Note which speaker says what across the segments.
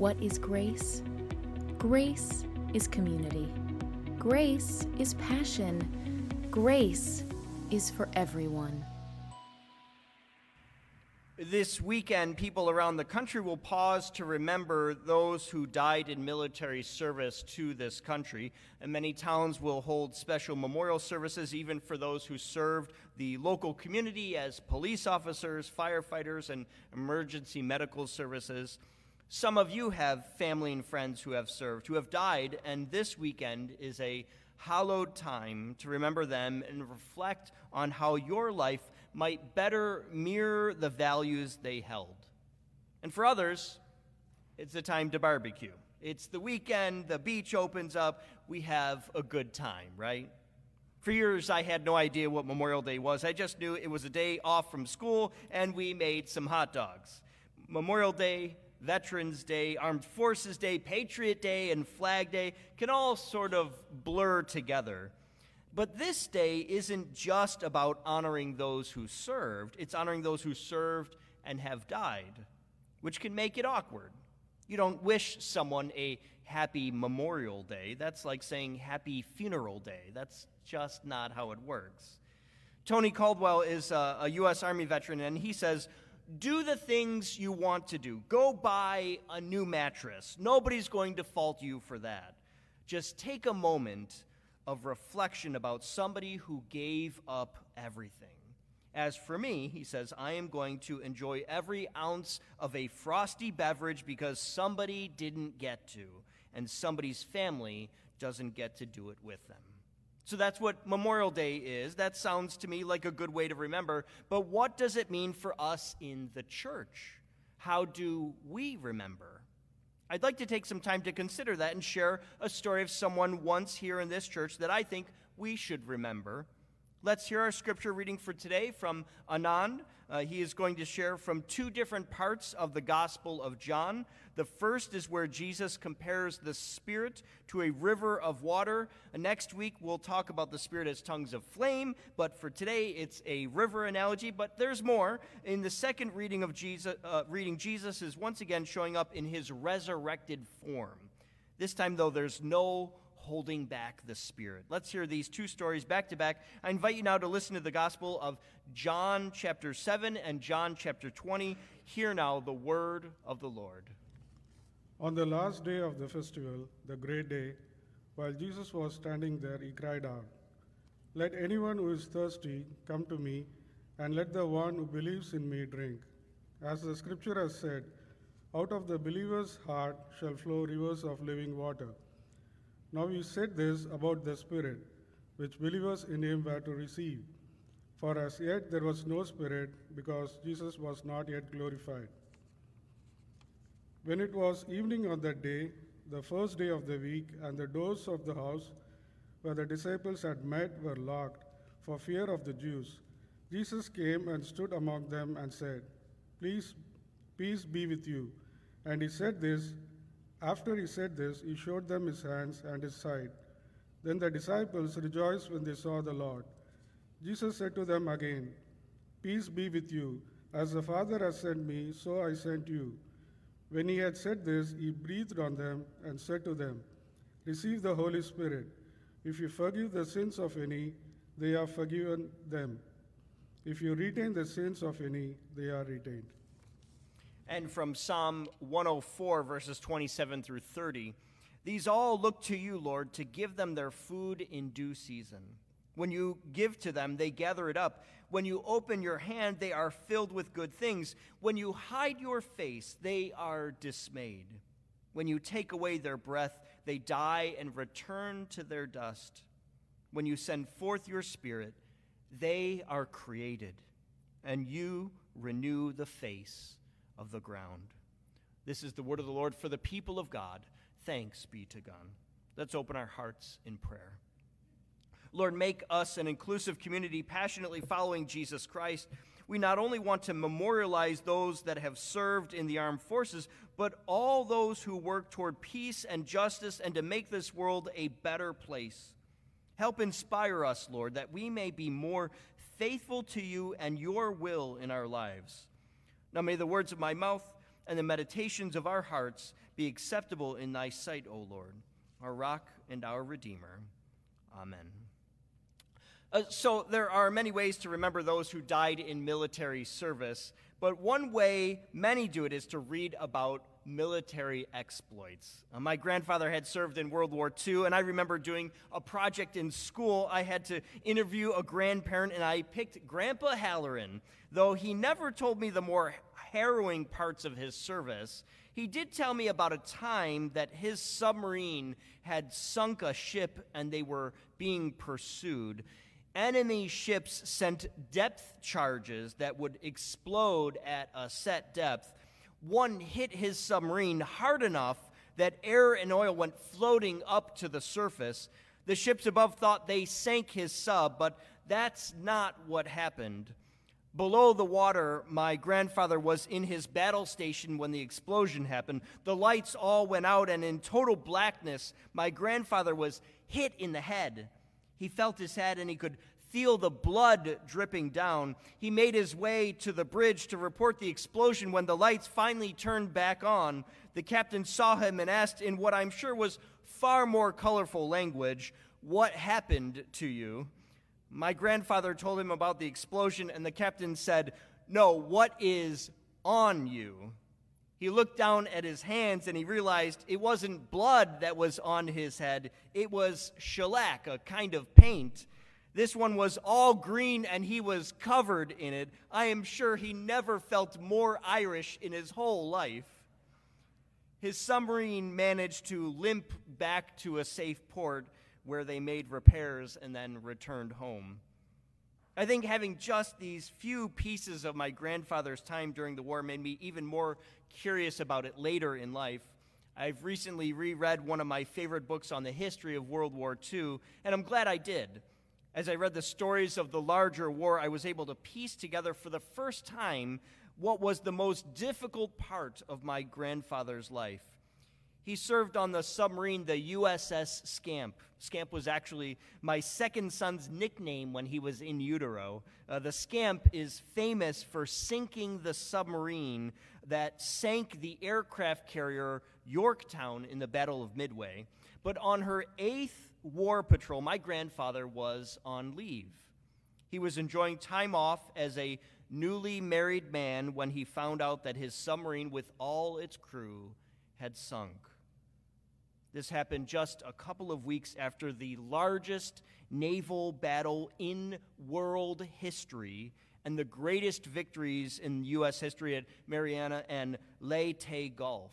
Speaker 1: What is grace? Grace is community. Grace is passion. Grace is for everyone.
Speaker 2: This weekend, people around the country will pause to remember those who died in military service to this country. And many towns will hold special memorial services, even for those who served the local community as police officers, firefighters, and emergency medical services. Some of you have family and friends who have served, who have died, and this weekend is a hallowed time to remember them and reflect on how your life might better mirror the values they held. And for others, it's a time to barbecue. It's the weekend, the beach opens up, we have a good time, right? For years, I had no idea what Memorial Day was. I just knew it was a day off from school, and we made some hot dogs. Memorial Day, Veterans Day, Armed Forces Day, Patriot Day, and Flag Day can all sort of blur together. But this day isn't just about honoring those who served, it's honoring those who served and have died, which can make it awkward. You don't wish someone a happy Memorial Day. That's like saying happy funeral day. That's just not how it works. Tony Caldwell is a, a U.S. Army veteran, and he says, do the things you want to do. Go buy a new mattress. Nobody's going to fault you for that. Just take a moment of reflection about somebody who gave up everything. As for me, he says, I am going to enjoy every ounce of a frosty beverage because somebody didn't get to, and somebody's family doesn't get to do it with them. So that's what Memorial Day is. That sounds to me like a good way to remember. But what does it mean for us in the church? How do we remember? I'd like to take some time to consider that and share a story of someone once here in this church that I think we should remember. Let's hear our scripture reading for today from Anand. Uh, he is going to share from two different parts of the Gospel of John. The first is where Jesus compares the Spirit to a river of water. Next week, we'll talk about the Spirit as tongues of flame, but for today, it's a river analogy. But there's more. In the second reading of Jesus, uh, reading, Jesus is once again showing up in his resurrected form. This time, though, there's no holding back the Spirit. Let's hear these two stories back to back. I invite you now to listen to the Gospel of John chapter 7 and John chapter 20. Hear now the word of the Lord.
Speaker 3: On the last day of the festival, the great day, while Jesus was standing there, he cried out, Let anyone who is thirsty come to me, and let the one who believes in me drink. As the scripture has said, out of the believer's heart shall flow rivers of living water. Now he said this about the Spirit, which believers in him were to receive. For as yet there was no Spirit, because Jesus was not yet glorified. When it was evening on that day, the first day of the week, and the doors of the house where the disciples had met were locked for fear of the Jews, Jesus came and stood among them and said, Please, peace be with you. And he said this after he said this, he showed them his hands and his side. Then the disciples rejoiced when they saw the Lord. Jesus said to them again, Peace be with you. As the Father has sent me, so I sent you. When he had said this, he breathed on them and said to them, Receive the Holy Spirit. If you forgive the sins of any, they are forgiven them. If you retain the sins of any, they are retained
Speaker 2: and from Psalm 104, verses 27 through 30. These all look to you, Lord, to give them their food in due season. When you give to them, they gather it up. When you open your hand, they are filled with good things. When you hide your face, they are dismayed. When you take away their breath, they die and return to their dust. When you send forth your spirit, they are created, and you renew the face of the ground. This is the word of the Lord for the people of God. Thanks be to God. Let's open our hearts in prayer. Lord, make us an inclusive community passionately following Jesus Christ. We not only want to memorialize those that have served in the armed forces, but all those who work toward peace and justice and to make this world a better place. Help inspire us, Lord, that we may be more faithful to you and your will in our lives. Now may the words of my mouth and the meditations of our hearts be acceptable in thy sight, O Lord, our rock and our redeemer. Amen. Uh, so, there are many ways to remember those who died in military service, but one way many do it is to read about military exploits. Uh, my grandfather had served in World War II, and I remember doing a project in school. I had to interview a grandparent, and I picked Grandpa Halloran, though he never told me the more harrowing parts of his service. He did tell me about a time that his submarine had sunk a ship and they were being pursued enemy ships sent depth charges that would explode at a set depth. One hit his submarine hard enough that air and oil went floating up to the surface. The ships above thought they sank his sub, but that's not what happened. Below the water, my grandfather was in his battle station when the explosion happened. The lights all went out, and in total blackness, my grandfather was hit in the head. He felt his head and he could feel the blood dripping down. He made his way to the bridge to report the explosion when the lights finally turned back on. The captain saw him and asked, in what I'm sure was far more colorful language, What happened to you? My grandfather told him about the explosion, and the captain said, No, what is on you? He looked down at his hands and he realized it wasn't blood that was on his head, it was shellac, a kind of paint. This one was all green and he was covered in it. I am sure he never felt more Irish in his whole life. His submarine managed to limp back to a safe port where they made repairs and then returned home. I think having just these few pieces of my grandfather's time during the war made me even more curious about it later in life. I've recently reread one of my favorite books on the history of World War II, and I'm glad I did. As I read the stories of the larger war, I was able to piece together for the first time what was the most difficult part of my grandfather's life. He served on the submarine, the USS Scamp. Scamp was actually my second son's nickname when he was in utero. Uh, the Scamp is famous for sinking the submarine that sank the aircraft carrier Yorktown in the Battle of Midway. But on her eighth war patrol, my grandfather was on leave. He was enjoying time off as a newly married man when he found out that his submarine with all its crew had sunk. This happened just a couple of weeks after the largest naval battle in world history and the greatest victories in U.S. history at Mariana and Leyte Gulf.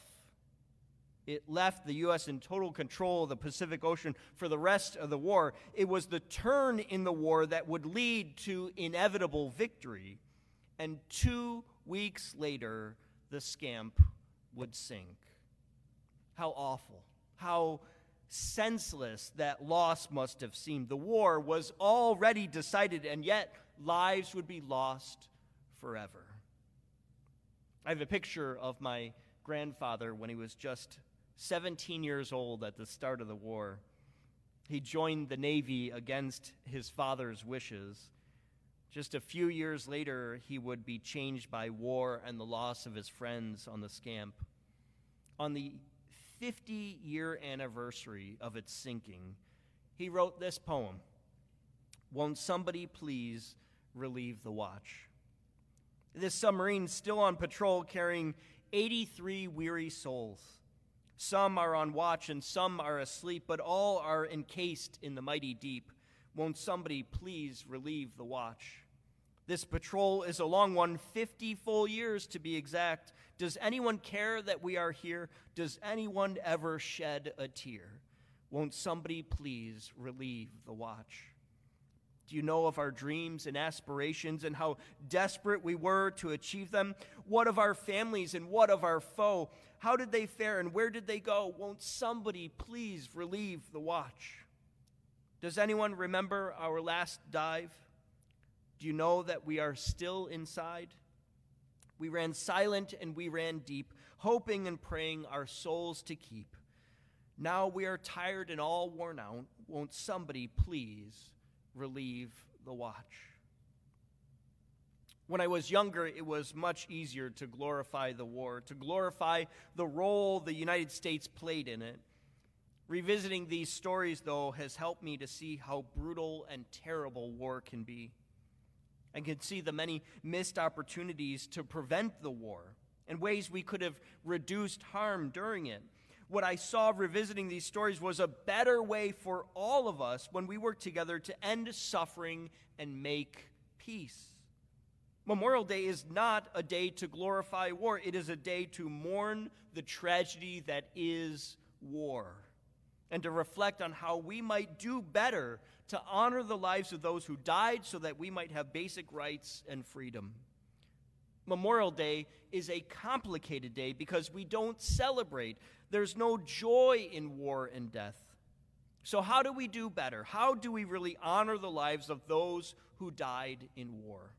Speaker 2: It left the U.S. in total control of the Pacific Ocean for the rest of the war. It was the turn in the war that would lead to inevitable victory. And two weeks later, the scamp would sink. How awful. How senseless that loss must have seemed. The war was already decided, and yet lives would be lost forever. I have a picture of my grandfather when he was just 17 years old at the start of the war. He joined the Navy against his father's wishes. Just a few years later, he would be changed by war and the loss of his friends on the scamp. On the 50 year anniversary of its sinking, he wrote this poem Won't somebody please relieve the watch? This submarine still on patrol carrying 83 weary souls. Some are on watch and some are asleep, but all are encased in the mighty deep. Won't somebody please relieve the watch? This patrol is a long one, 50 full years to be exact. Does anyone care that we are here? Does anyone ever shed a tear? Won't somebody please relieve the watch? Do you know of our dreams and aspirations and how desperate we were to achieve them? What of our families and what of our foe? How did they fare and where did they go? Won't somebody please relieve the watch? Does anyone remember our last dive? Do you know that we are still inside? We ran silent and we ran deep, hoping and praying our souls to keep. Now we are tired and all worn out. Won't somebody please relieve the watch? When I was younger, it was much easier to glorify the war, to glorify the role the United States played in it. Revisiting these stories, though, has helped me to see how brutal and terrible war can be. I can see the many missed opportunities to prevent the war and ways we could have reduced harm during it. What I saw revisiting these stories was a better way for all of us when we work together to end suffering and make peace. Memorial Day is not a day to glorify war, it is a day to mourn the tragedy that is war and to reflect on how we might do better to honor the lives of those who died so that we might have basic rights and freedom. Memorial Day is a complicated day because we don't celebrate. There's no joy in war and death. So, how do we do better? How do we really honor the lives of those who died in war?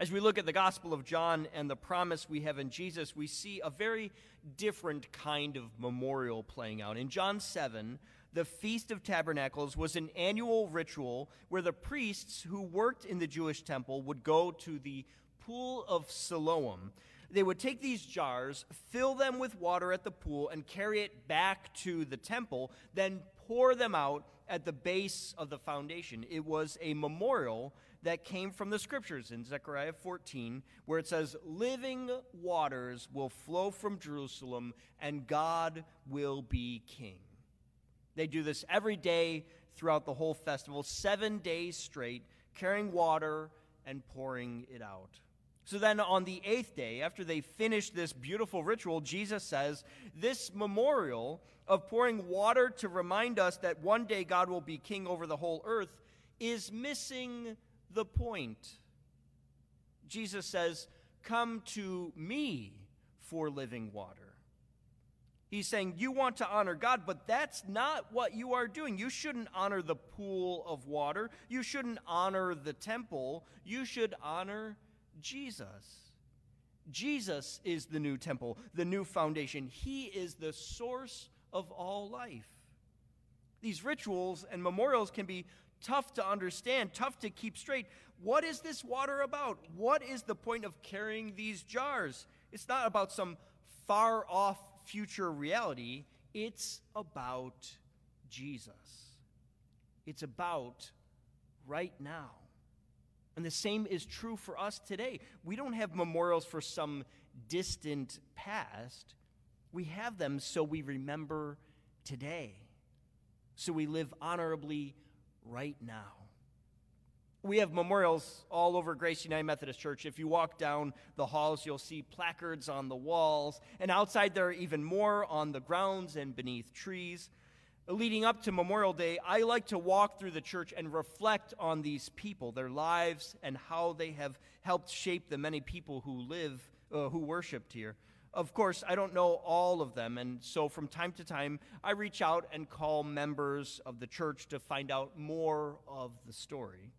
Speaker 2: As we look at the Gospel of John and the promise we have in Jesus, we see a very different kind of memorial playing out. In John 7, the Feast of Tabernacles was an annual ritual where the priests who worked in the Jewish temple would go to the pool of Siloam. They would take these jars, fill them with water at the pool, and carry it back to the temple, then pour them out at the base of the foundation. It was a memorial that came from the scriptures in Zechariah 14, where it says, Living waters will flow from Jerusalem, and God will be king. They do this every day throughout the whole festival, seven days straight, carrying water and pouring it out. So then on the eighth day, after they finish this beautiful ritual, Jesus says, This memorial of pouring water to remind us that one day God will be king over the whole earth is missing the point. Jesus says, Come to me for living water. He's saying, You want to honor God, but that's not what you are doing. You shouldn't honor the pool of water. You shouldn't honor the temple. You should honor Jesus. Jesus is the new temple, the new foundation. He is the source of all life. These rituals and memorials can be tough to understand, tough to keep straight. What is this water about? What is the point of carrying these jars? It's not about some far off future reality, it's about Jesus. It's about right now. And the same is true for us today. We don't have memorials for some distant past, we have them so we remember today, so we live honorably right now. We have memorials all over Grace United Methodist Church. If you walk down the halls, you'll see placards on the walls, and outside there are even more on the grounds and beneath trees. Leading up to Memorial Day, I like to walk through the church and reflect on these people, their lives, and how they have helped shape the many people who live, uh, who worshiped here. Of course, I don't know all of them, and so from time to time, I reach out and call members of the church to find out more of the story.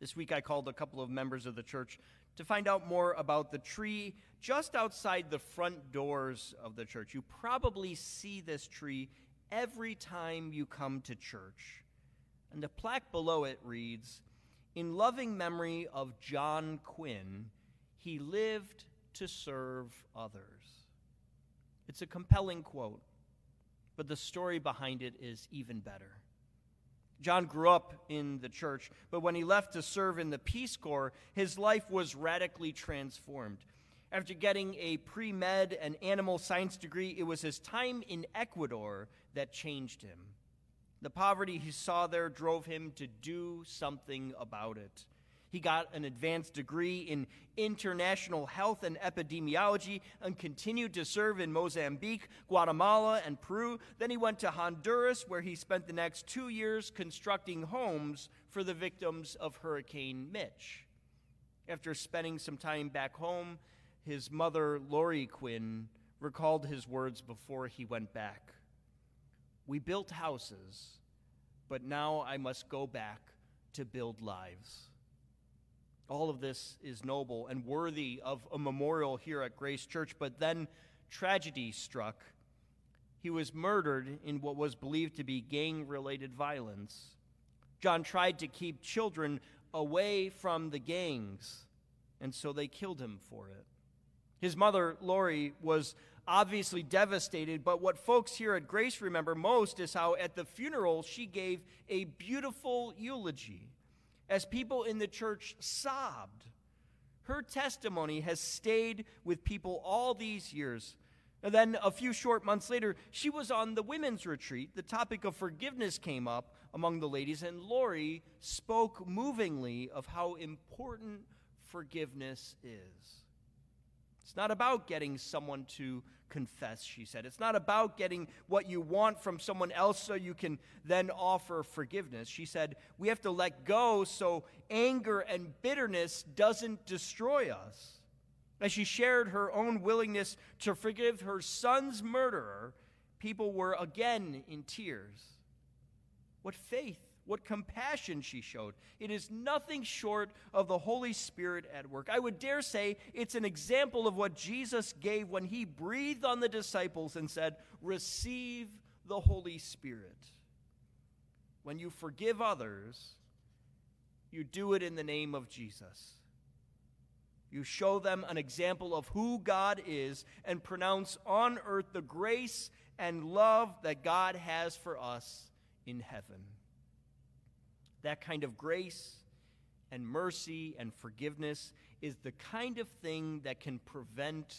Speaker 2: This week, I called a couple of members of the church to find out more about the tree just outside the front doors of the church. You probably see this tree every time you come to church. And the plaque below it reads In loving memory of John Quinn, he lived to serve others. It's a compelling quote, but the story behind it is even better. John grew up in the church, but when he left to serve in the Peace Corps, his life was radically transformed. After getting a pre med and animal science degree, it was his time in Ecuador that changed him. The poverty he saw there drove him to do something about it. He got an advanced degree in international health and epidemiology and continued to serve in Mozambique, Guatemala, and Peru. Then he went to Honduras, where he spent the next two years constructing homes for the victims of Hurricane Mitch. After spending some time back home, his mother, Lori Quinn, recalled his words before he went back. We built houses, but now I must go back to build lives. All of this is noble and worthy of a memorial here at Grace Church, but then tragedy struck. He was murdered in what was believed to be gang related violence. John tried to keep children away from the gangs, and so they killed him for it. His mother, Lori, was obviously devastated, but what folks here at Grace remember most is how at the funeral she gave a beautiful eulogy as people in the church sobbed. Her testimony has stayed with people all these years. And then a few short months later, she was on the women's retreat. The topic of forgiveness came up among the ladies, and Lori spoke movingly of how important forgiveness is. It's not about getting someone to confess, she said. It's not about getting what you want from someone else so you can then offer forgiveness. She said, we have to let go so anger and bitterness doesn't destroy us. As she shared her own willingness to forgive her son's murderer, people were again in tears. What faith what compassion she showed. It is nothing short of the Holy Spirit at work. I would dare say it's an example of what Jesus gave when he breathed on the disciples and said, Receive the Holy Spirit. When you forgive others, you do it in the name of Jesus. You show them an example of who God is and pronounce on earth the grace and love that God has for us in heaven. That kind of grace and mercy and forgiveness is the kind of thing that can prevent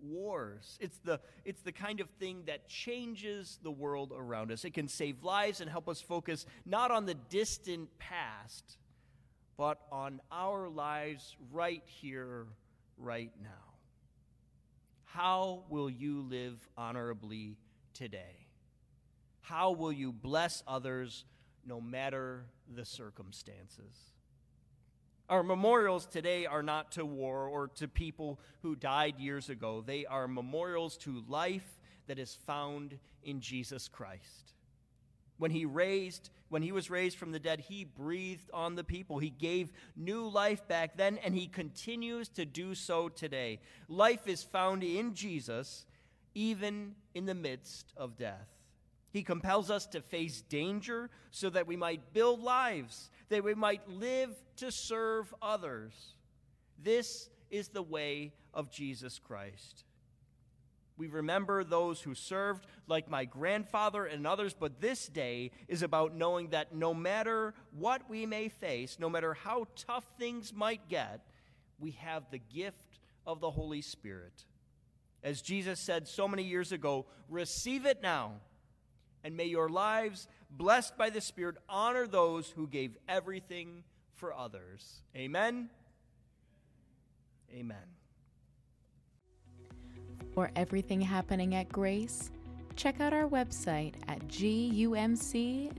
Speaker 2: wars. It's the, it's the kind of thing that changes the world around us. It can save lives and help us focus not on the distant past, but on our lives right here, right now. How will you live honorably today? How will you bless others no matter the circumstances. Our memorials today are not to war or to people who died years ago. They are memorials to life that is found in Jesus Christ. When he raised, when he was raised from the dead, he breathed on the people. He gave new life back then and he continues to do so today. Life is found in Jesus even in the midst of death. He compels us to face danger so that we might build lives, that we might live to serve others. This is the way of Jesus Christ. We remember those who served, like my grandfather and others, but this day is about knowing that no matter what we may face, no matter how tough things might get, we have the gift of the Holy Spirit. As Jesus said so many years ago, receive it now and may your lives, blessed by the Spirit, honor those who gave everything for others. Amen. Amen.
Speaker 1: For everything happening at Grace, check out our website at gumc.org.